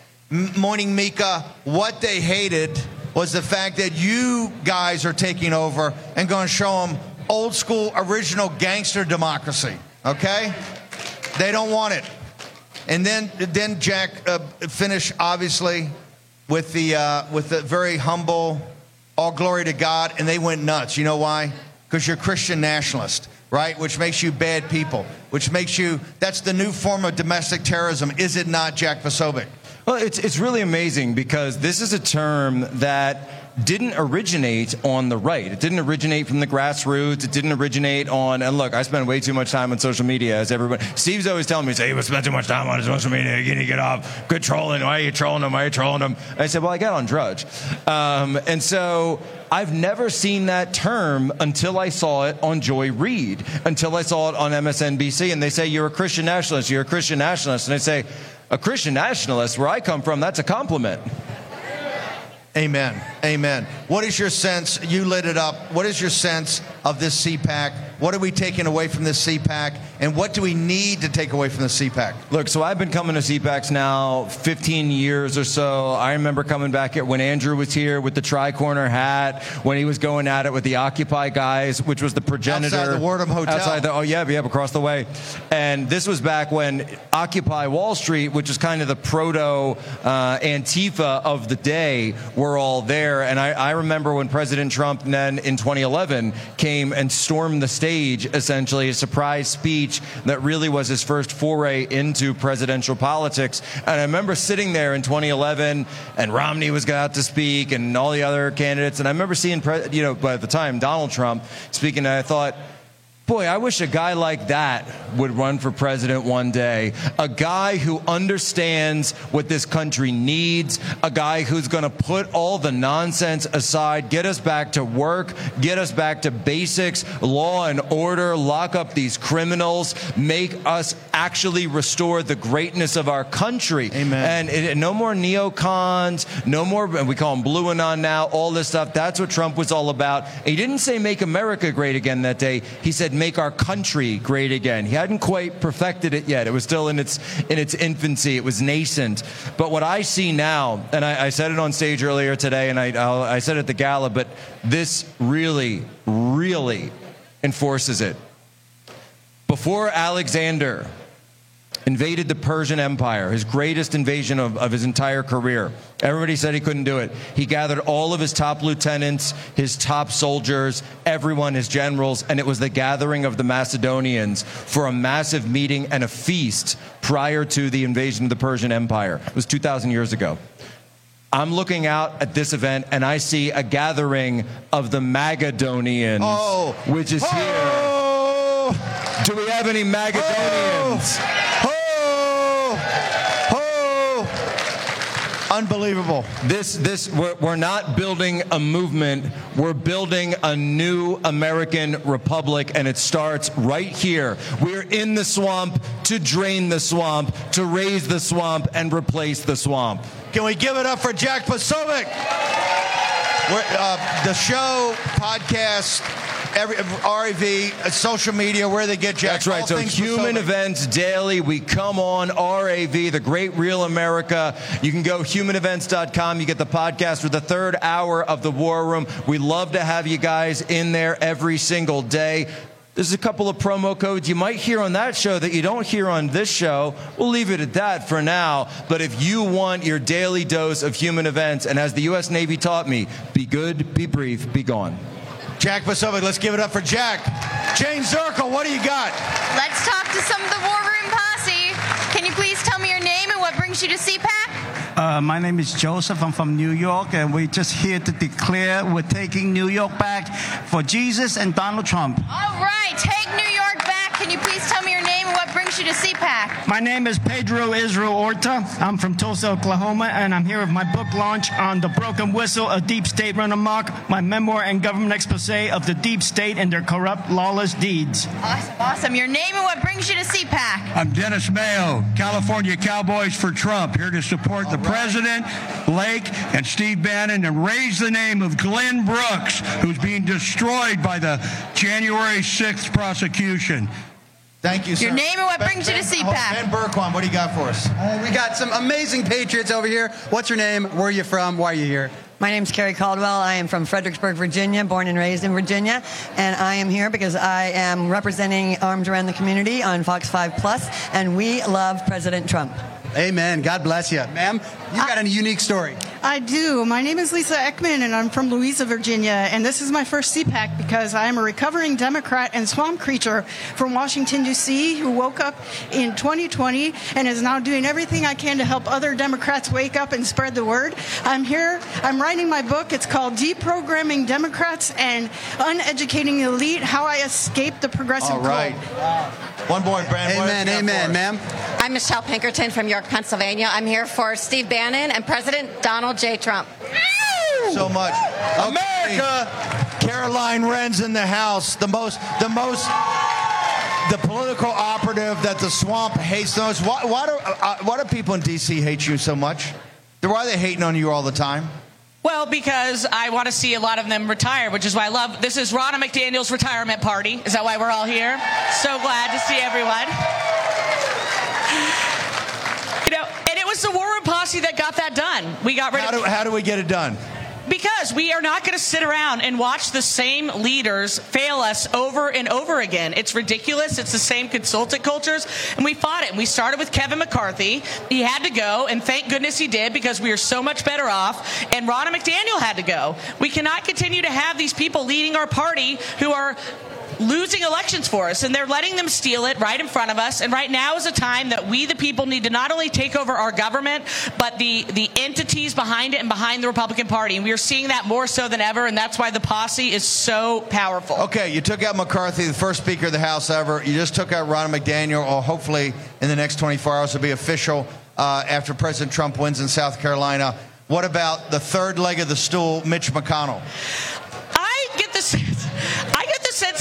Morning Mika, what they hated was the fact that you guys are taking over and going to show them old school, original gangster democracy, okay? They don't want it. And then, then Jack uh, finished obviously with the uh, with the very humble, all glory to God, and they went nuts. You know why? Because you're Christian nationalist, right? Which makes you bad people. Which makes you that's the new form of domestic terrorism, is it not, Jack Posobiec? Well, it's, it's really amazing because this is a term that didn't originate on the right. It didn't originate from the grassroots. It didn't originate on, and look, I spend way too much time on social media as everybody. Steve's always telling me, say, you spend too much time on social media. You need to get off. Good trolling. Why are you trolling them? Why are you trolling them? I said, well, I got on Drudge. Um, and so I've never seen that term until I saw it on Joy Reid, until I saw it on MSNBC. And they say, you're a Christian nationalist. You're a Christian nationalist. And I say, a Christian nationalist, where I come from, that's a compliment. Amen. Amen. What is your sense? You lit it up. What is your sense of this CPAC? What are we taking away from this CPAC? And what do we need to take away from the CPAC? Look, so I've been coming to CPACs now 15 years or so. I remember coming back here when Andrew was here with the tri-corner hat, when he was going at it with the Occupy guys, which was the progenitor. Outside the Wardman Hotel. Outside the, oh, yeah, yeah, across the way. And this was back when Occupy Wall Street, which is kind of the proto uh, Antifa of the day, were all there. And I, I remember when President Trump then in 2011 came and stormed the stage, essentially, a surprise speech that really was his first foray into presidential politics. And I remember sitting there in 2011, and Romney was out to speak, and all the other candidates. And I remember seeing, you know, by the time Donald Trump speaking, and I thought, Boy, I wish a guy like that would run for president one day. A guy who understands what this country needs, a guy who's going to put all the nonsense aside, get us back to work, get us back to basics, law and order, lock up these criminals, make us actually restore the greatness of our country. Amen. And it, no more neocons, no more, we call them blue anon now, all this stuff. That's what Trump was all about. And he didn't say make America great again that day. He said make our country great again. He hadn't quite perfected it yet. It was still in its in its infancy. It was nascent. But what I see now, and I, I said it on stage earlier today, and I, I'll, I said it at the gala, but this really, really enforces it. Before Alexander invaded the Persian Empire, his greatest invasion of, of, his entire career. Everybody said he couldn't do it. He gathered all of his top lieutenants, his top soldiers, everyone, his generals, and it was the gathering of the Macedonians for a massive meeting and a feast prior to the invasion of the Persian Empire. It was 2,000 years ago. I'm looking out at this event and I see a gathering of the Magadonians, oh. which is oh. here. Do we have any Magadonians? Oh. Unbelievable. This, this, we're, we're, not building a movement. We're building a new American republic, and it starts right here. We're in the swamp to drain the swamp, to raise the swamp, and replace the swamp. Can we give it up for Jack Posobiec? Uh, the show, podcast, every RAV, uh, social media, where they get Jack. That's right. So human events daily. We come on RAV, the Great Real America. You can go humanevents.com. You get the podcast for the third hour of the War Room. We love to have you guys in there every single day. There's a couple of promo codes you might hear on that show that you don't hear on this show. We'll leave it at that for now. But if you want your daily dose of human events, and as the U.S. Navy taught me, be good, be brief, be gone. Jack Posobiec, let's give it up for Jack. Jane Zirkle, what do you got? Let's talk to some of the War Room posse. Can you please tell me your name and what brings you to CPAC? Uh, my name is Joseph. I'm from New York, and we're just here to declare we're taking New York back for Jesus and Donald Trump. All right, take New York back. Can you please tell me brings you to CPAC? My name is Pedro Israel Orta. I'm from Tulsa, Oklahoma, and I'm here with my book launch on The Broken Whistle, a deep state run amok, my memoir and government expose of the deep state and their corrupt, lawless deeds. Awesome, awesome. Your name and what brings you to CPAC? I'm Dennis Mayo, California Cowboys for Trump, here to support All the right. president, Lake, and Steve Bannon and raise the name of Glenn Brooks, who's being destroyed by the January 6th prosecution. Thank you, sir. Your name and what ben, brings you to CPAC. Ben Bergquam, what do you got for us? Uh, we got some amazing patriots over here. What's your name? Where are you from? Why are you here? My name is Carrie Caldwell. I am from Fredericksburg, Virginia, born and raised in Virginia. And I am here because I am representing Armed Around the Community on Fox 5 Plus, and we love President Trump. Amen. God bless you. Ma'am, you got a unique story. I do. My name is Lisa Ekman, and I'm from Louisa, Virginia. And this is my first CPAC because I am a recovering Democrat and swamp creature from Washington, D.C., who woke up in 2020 and is now doing everything I can to help other Democrats wake up and spread the word. I'm here. I'm writing my book. It's called Deprogramming Democrats and Uneducating the Elite How I Escaped the Progressive All right. One more, Brand. Amen. Amen, ma'am. I'm Michelle Pinkerton from York, Pennsylvania. I'm here for Steve Bannon and President Donald J. Trump. So much. America! Caroline Wren's in the house. The most, the most, the political operative that the swamp hates the most. Why, why do, uh, why do people in D.C. hate you so much? Why are they hating on you all the time? Well, because I want to see a lot of them retire, which is why I love this is Ronna McDaniel's retirement party. Is that why we're all here? So glad to see everyone. You know, and it was the War Room Posse that got that done. We got rid how of. Do, how do we get it done? Because we are not going to sit around and watch the same leaders fail us over and over again. It's ridiculous. It's the same consultant cultures. And we fought it. And we started with Kevin McCarthy. He had to go, and thank goodness he did because we are so much better off. And Ronna McDaniel had to go. We cannot continue to have these people leading our party who are losing elections for us, and they're letting them steal it right in front of us. And right now is a time that we, the people, need to not only take over our government, but the, the entities behind it and behind the Republican Party. And we are seeing that more so than ever, and that's why the posse is so powerful. Okay, you took out McCarthy, the first Speaker of the House ever. You just took out Ron McDaniel, or hopefully in the next 24 hours will be official uh, after President Trump wins in South Carolina. What about the third leg of the stool, Mitch McConnell?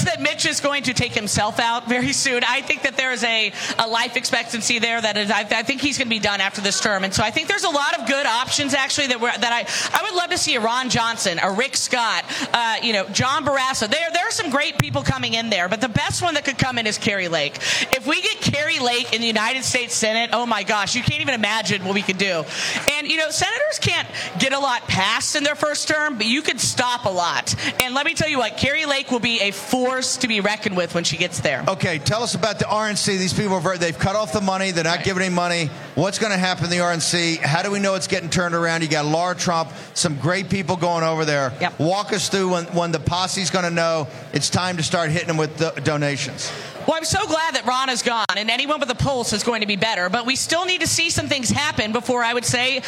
That Mitch is going to take himself out very soon. I think that there is a, a life expectancy there that is, I, I think he's going to be done after this term, and so I think there's a lot of good options actually that that I I would love to see a Ron Johnson, a Rick Scott, uh, you know, John Barrasso. There there are some great people coming in there, but the best one that could come in is Kari Lake. If we get Kari Lake in the United States Senate, oh my gosh, you can't even imagine what we could do. And you know, senators can't get a lot passed in their first term, but you could stop a lot. And let me tell you what, Kari Lake will be a force to be reckoned with when she gets there. Okay, tell us about the RNC. These people are very, they've cut off the money. They're not giving any money. What's going to happen in the RNC? How do we know it's getting turned around? You got Laura Trump, some great people going over there. Walk us through when, when the posse's going to know it's time to start hitting them with the donations. Well, I'm so glad that Ron is gone, and anyone with a pulse is going to be better. But we still need to see some things happen before I would say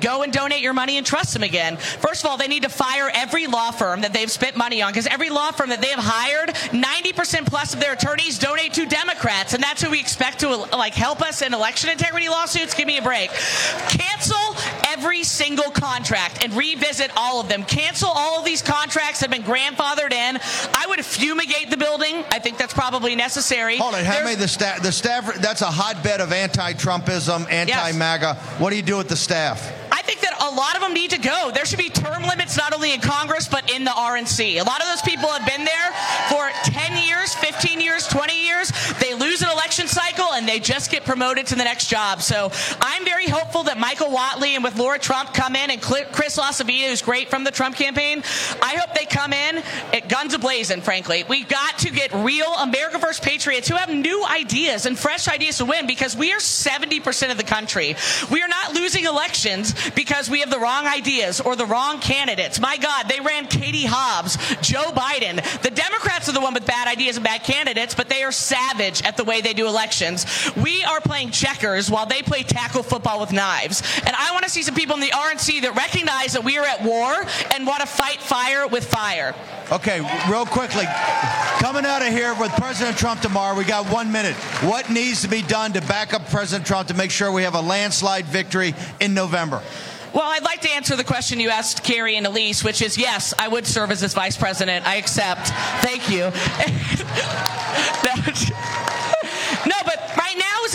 go and donate your money and trust them again. First of all, they need to fire every law firm that they've spent money on, because every law firm that they have hired, 90% plus of their attorneys donate to Democrats, and that's who we expect to like help us in election integrity lawsuits. Give me a break. Cancel every single contract and revisit all of them. Cancel all of these contracts that have been grandfathered in. I would fumigate the building. I think that's probably necessary. Hold on, how many the staff? The staff that's a hotbed of anti-Trumpism, anti-MAGA. What do you do with the staff? I think that a lot of them need to go. There should be term limits not only in Congress but in the RNC. A lot of those people have been there for 10 years, 15 years, 20 years. They lose an election cycle they just get promoted to the next job. So I'm very hopeful that Michael Whatley and with Laura Trump come in and Chris LaCivita, who's great from the Trump campaign, I hope they come in at guns ablazing, frankly. We've got to get real America First patriots who have new ideas and fresh ideas to win because we are 70% of the country. We are not losing elections because we have the wrong ideas or the wrong candidates. My God, they ran Katie Hobbs, Joe Biden. The Democrats are the one with bad ideas and bad candidates, but they are savage at the way they do elections. We are playing checkers while they play tackle football with knives. And I want to see some people in the RNC that recognize that we are at war and want to fight fire with fire. Okay, real quickly, coming out of here with President Trump tomorrow, we got one minute. What needs to be done to back up President Trump to make sure we have a landslide victory in November? Well, I'd like to answer the question you asked Kari and Elise, which is yes, I would serve as his vice president. I accept. Thank you. *laughs* *laughs* no, but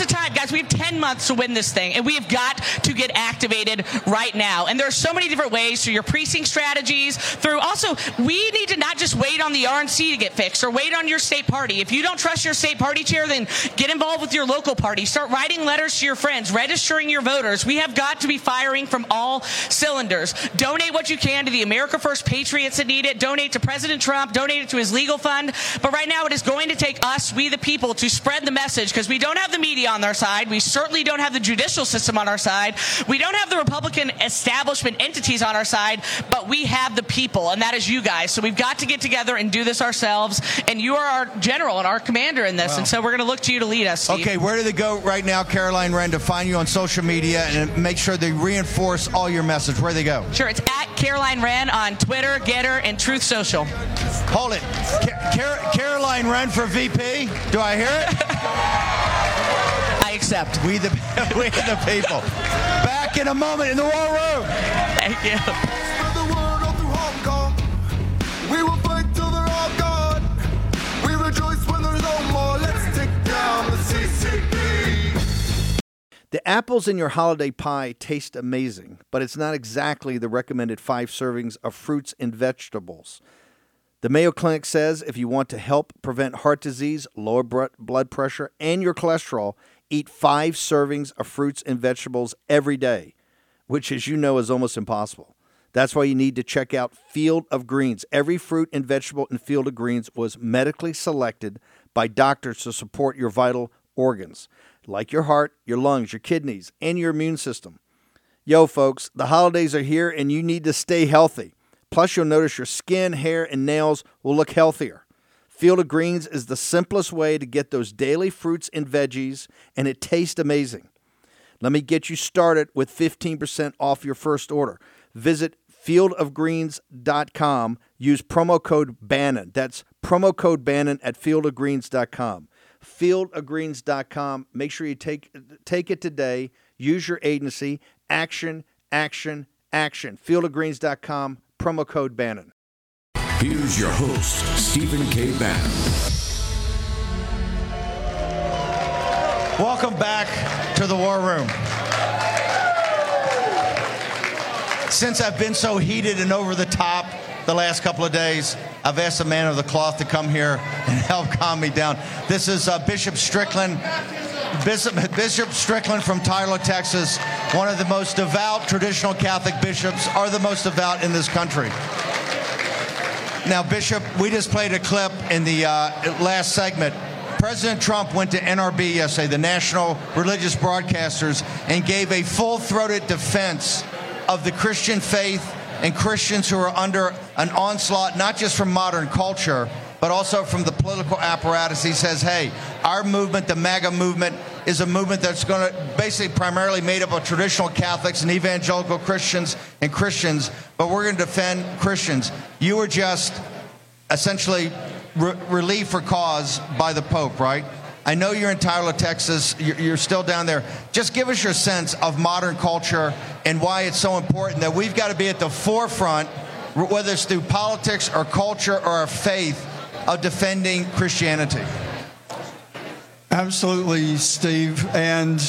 is the time, guys. We have 10 months to win this thing, and we have got to get activated right now. And there are so many different ways through your precinct strategies, through also, we need to not just wait on the RNC to get fixed or wait on your state party. If you don't trust your state party chair, then get involved with your local party. Start writing letters to your friends, registering your voters. We have got to be firing from all cylinders. Donate what you can to the America First Patriots that need it. Donate to President Trump. Donate it to his legal fund. But right now, it is going to take us, we the people, to spread the message because we don't have the media on our side. We certainly don't have the judicial system on our side. We don't have the Republican establishment entities on our side, but we have the people, and that is you guys. So we've got to get together and do this ourselves. And you are our general and our commander in this. Wow. And so we're going to look to you to lead us. Steve. Okay, where do they go right now, Caroline Wren, to find you on social media and make sure they reinforce all your message? Where do they go? Sure, it's at Caroline Wren on Twitter, Gettr, and Truth Social. Hold it. Ca- Car- Caroline Wren for VP. Do I hear it? *laughs* I accept. We the *laughs* we the people. Back in a moment in the war room. Thank you. We will fight till they're all gone. We rejoice when there's no more. Let's take down the CCP. The apples in your holiday pie taste amazing, but it's not exactly the recommended five servings of fruits and vegetables. The Mayo Clinic says if you want to help prevent heart disease, lower blood pressure, and your cholesterol, eat five servings of fruits and vegetables every day, which, as you know, is almost impossible. That's why you need to check out Field of Greens. Every fruit and vegetable in Field of Greens was medically selected by doctors to support your vital organs, like your heart, your lungs, your kidneys, and your immune system. Yo, folks, the holidays are here and you need to stay healthy. Plus, you'll notice your skin, hair, and nails will look healthier. Field of Greens is the simplest way to get those daily fruits and veggies, and it tastes amazing. Let me get you started with 15% off your first order. Visit fieldofgreens.com. Use promo code Bannon. That's promo code Bannon at fieldofgreens.com. Fieldofgreens.com. Make sure you take take it today. Use your agency. Action, action, action. Fieldofgreens.com. Promo code Bannon. Here's your host, Stephen K. Bannon. Welcome back to the War Room. Since I've been so heated and over the top the last couple of days, I've asked the man of the cloth to come here and *laughs* help calm me down. This is uh, Bishop Strickland. Bishop, *laughs* Bishop Strickland from Tyler, Texas, one of the most devout traditional Catholic bishops, are the most devout in this country. Now, Bishop, we just played a clip in the uh, last segment. President Trump went to NRB yesterday, the National Religious Broadcasters, and gave a full throated defense of the Christian faith and Christians who are under an onslaught, not just from modern culture, but also from the political apparatus. He says, hey, our movement, the MAGA movement, is a movement that's going to basically primarily made up of traditional Catholics and evangelical Christians and Christians, but we're going to defend Christians. You were just essentially re- relieved for cause by the Pope, right? I know you're in Tyler, Texas. You're, you're still down there. Just give us your sense of modern culture and why it's so important that we've got to be at the forefront, whether it's through politics or culture or our faith, of defending Christianity. Absolutely, Steve. And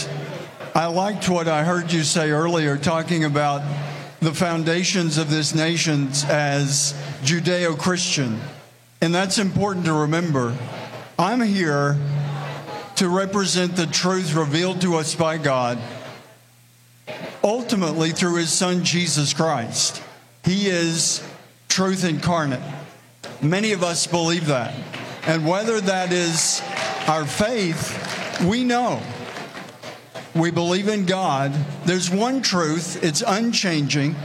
I liked what I heard you say earlier, talking about the foundations of this nation as Judeo Christian. And that's important to remember. I'm here to represent the truth revealed to us by God, ultimately through his son Jesus Christ. He is truth incarnate. Many of us believe that. And whether that is our faith, we know. We believe in God. There's one truth, it's unchanging,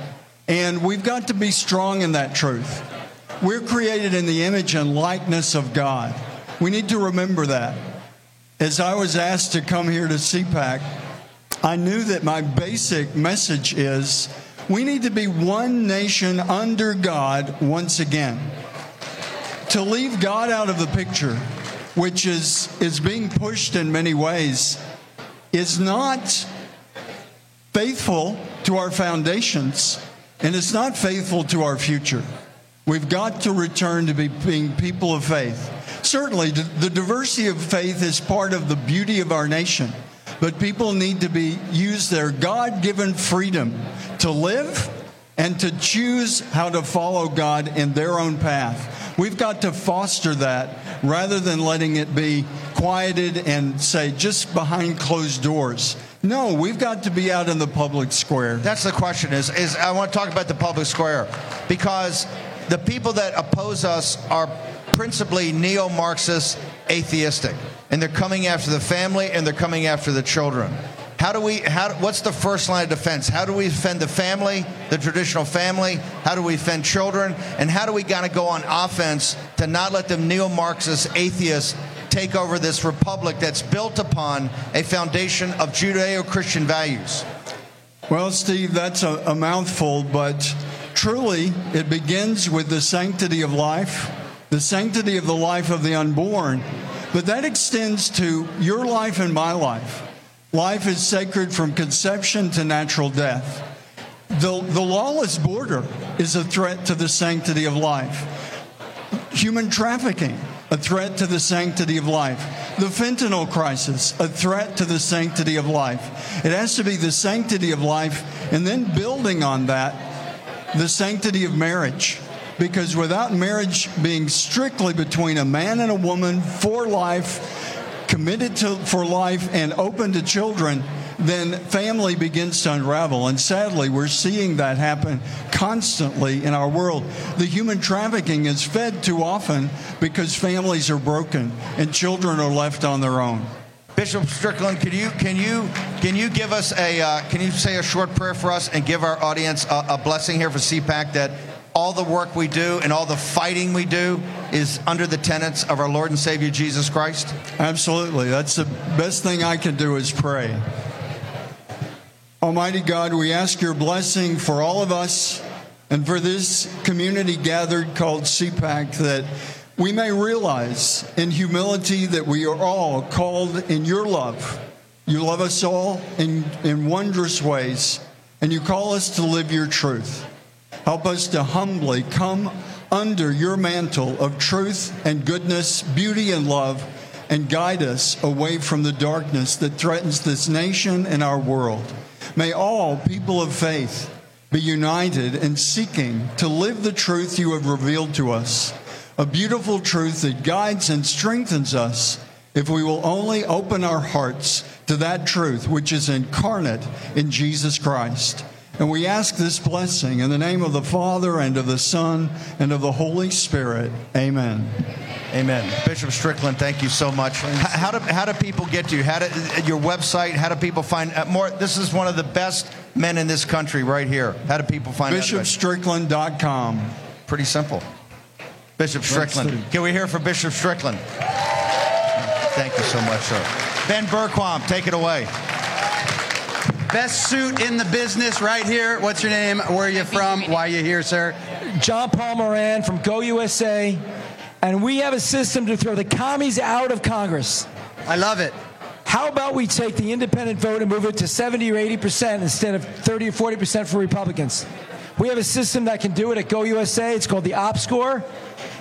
and we've got to be strong in that truth. We're created in the image and likeness of God. We need to remember that. As I was asked to come here to CPAC, I knew that my basic message is we need to be one nation under God once again. To leave God out of the picture, which is, is being pushed in many ways, is not faithful to our foundations and it's not faithful to our future. We've got to return to be, being people of faith. Certainly, the diversity of faith is part of the beauty of our nation, but people need to be use their God-given freedom to live and to choose how to follow God in their own path. We've got to foster that rather than letting it be quieted and say just behind closed doors. No, we've got to be out in the public square. That's the question is is I want to talk about the public square because the people that oppose us are principally neo-Marxist atheistic and they're coming after the family and they're coming after the children. How do we how what's the first line of defense? How do we defend the family, the traditional family? How do we defend children? And how do we got to go on offense to not let the neo-Marxist atheists take over this republic that's built upon a foundation of Judeo-Christian values? Well, Steve, that's a, a mouthful, but truly it begins with the sanctity of life, the sanctity of the life of the unborn, but that extends to your life and my life. Life is sacred from conception to natural death. The, the lawless border is a threat to the sanctity of life. Human trafficking, a threat to the sanctity of life. The fentanyl crisis, a threat to the sanctity of life. It has to be the sanctity of life, and then building on that, the sanctity of marriage. Because without marriage being strictly between a man and a woman for life, committed to for life and open to children, then family begins to unravel. And sadly, we're seeing that happen constantly in our world. The human trafficking is fed too often because families are broken and children are left on their own. Bishop Strickland, can you can you can you give us a uh, can you say a short prayer for us and give our audience a, a blessing here for CPAC that all the work we do and all the fighting we do is under the tenets of our Lord and Savior Jesus Christ? Absolutely. That's the best thing I can do is pray. Almighty God, we ask your blessing for all of us and for this community gathered called CPAC that we may realize in humility that we are all called in your love. You love us all in, in wondrous ways, and you call us to live your truth. Help us to humbly come under your mantle of truth and goodness, beauty and love, and guide us away from the darkness that threatens this nation and our world. May all people of faith be united in seeking to live the truth you have revealed to us, a beautiful truth that guides and strengthens us if we will only open our hearts to that truth which is incarnate in Jesus Christ. And we ask this blessing in the name of the Father and of the Son and of the Holy Spirit. Amen. Amen. Bishop Strickland, thank you so much. How do, how do people get to you? How do, your website, how do people find uh, more? This is one of the best men in this country right here. How do people find out about you? BishopStrickland.com. Pretty simple. Bishop Strickland. Can we hear from Bishop Strickland? Thank you so much, sir. Ben Bergquam, take it away. Best suit in the business right here. What's your name? Where are you from? Why are you here, sir? John Paul Moran from Go USA, and we have a system to throw the commies out of Congress. I love it. How about we take the independent vote and move it to 70 or 80 percent instead of 30 or 40 percent for Republicans? We have a system that can do it at Go USA. It's called the Op Score.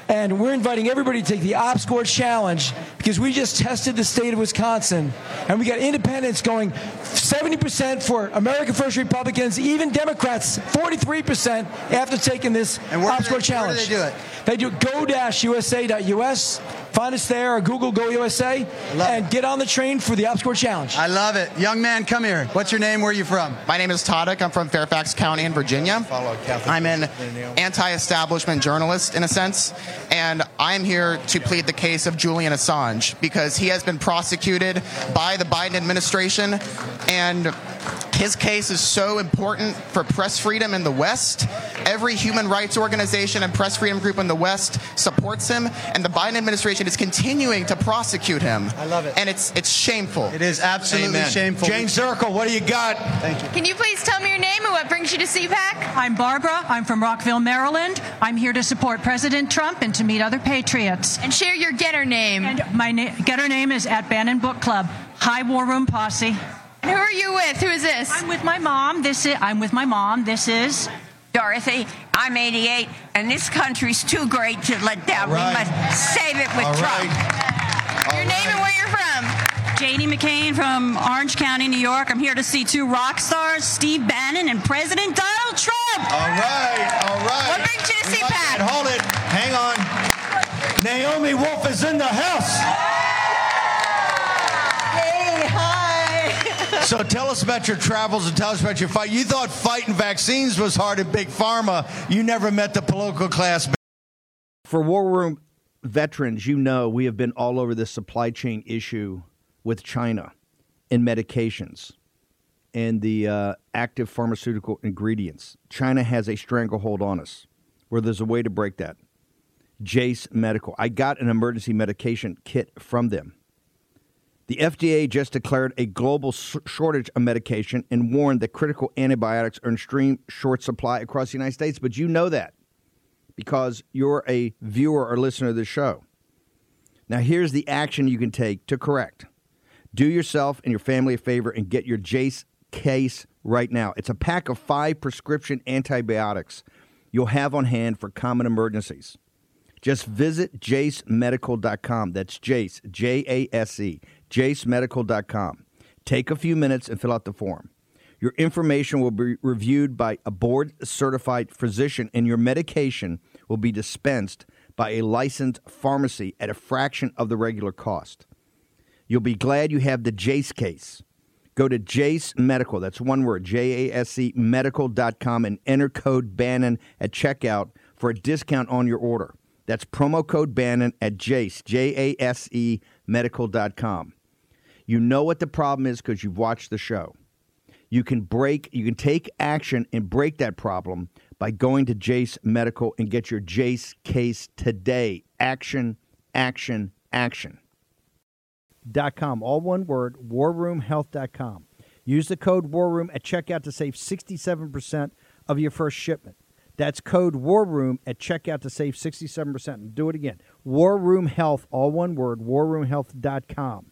And we're inviting everybody to take the OpScore Challenge because we just tested the state of Wisconsin. And we got independents going 70% for American First Republicans, even Democrats 43% after taking this And where Op do they- Challenge. where do they do it? They do go-usa.us. Find us there or Google Go USA and get on the train for the OpScore Challenge. I love it. Young man, come here. What's your name? Where are you from? My name is Toddick. I'm from Fairfax County in Virginia. I'm an anti-establishment journalist in a sense, and I'm here to plead the case of Julian Assange because he has been prosecuted by the Biden administration and his case is so important for press freedom in the West. Every human rights organization and press freedom group in the West supports him, and the Biden administration is continuing to prosecute him. I love it. And it's it's shameful. It is absolutely shameful. Jane Zirkle, what do you got? Thank you. Can you please tell me your name and what brings you to CPAC? I'm Barbara. I'm from Rockville, Maryland. I'm here to support President Trump and to meet other patriots. And share your Gettr name. And my na- Gettr name is at Bannon Book Club. Hi, War Room Posse. And who are you with? Who is this? I'm with my mom. This is. I'm with my mom. This is. Dorothy, I'm 88, and this country's too great to let down. All right. We must save it with All Trump. Your name and where you're from. Janie McCain from Orange County, New York. I'm here to see two rock stars, Steve Bannon and President Donald Trump. All right, all right. What brings you to CPAC? Hold it. Hang on. Naomi Wolf is in the house. So tell us about your travels and tell us about your fight. You thought fighting vaccines was hard at Big Pharma. You never met the political class. For War Room veterans, you know we have been all over this supply chain issue with China in medications and the uh, active pharmaceutical ingredients. China has a stranglehold on us where there's a way to break that. Jase Medical. I got an emergency medication kit from them. The FDA just declared a global shortage of medication and warned that critical antibiotics are in extreme short supply across the United States. But you know that because you're a viewer or listener to the show. Now, here's the action you can take to correct. Do yourself and your family a favor and get your Jase case right now. It's a pack of five prescription antibiotics you'll have on hand for common emergencies. Just visit jasemedical.com. That's Jase, J A S E, jasemedical.com. Take a few minutes and fill out the form. Your information will be reviewed by a board certified physician, and your medication will be dispensed by a licensed pharmacy at a fraction of the regular cost. You'll be glad you have the Jase case. Go to Jase Medical, that's one word, J A S E medical.com, and enter code Bannon at checkout for a discount on your order. That's promo code Bannon at Jase, J A S E medical.com. You know what the problem is because you've watched the show. You can break, you can take action and break that problem by going to Jase Medical and get your Jase case today. Action, action, action. Dot com, all one word, warroomhealth.com. Use the code WARROOM at checkout to save 67% of your first shipment. That's code WARROOM at checkout to save 67%. And do it again. War Room Health, all one word, warroomhealth.com.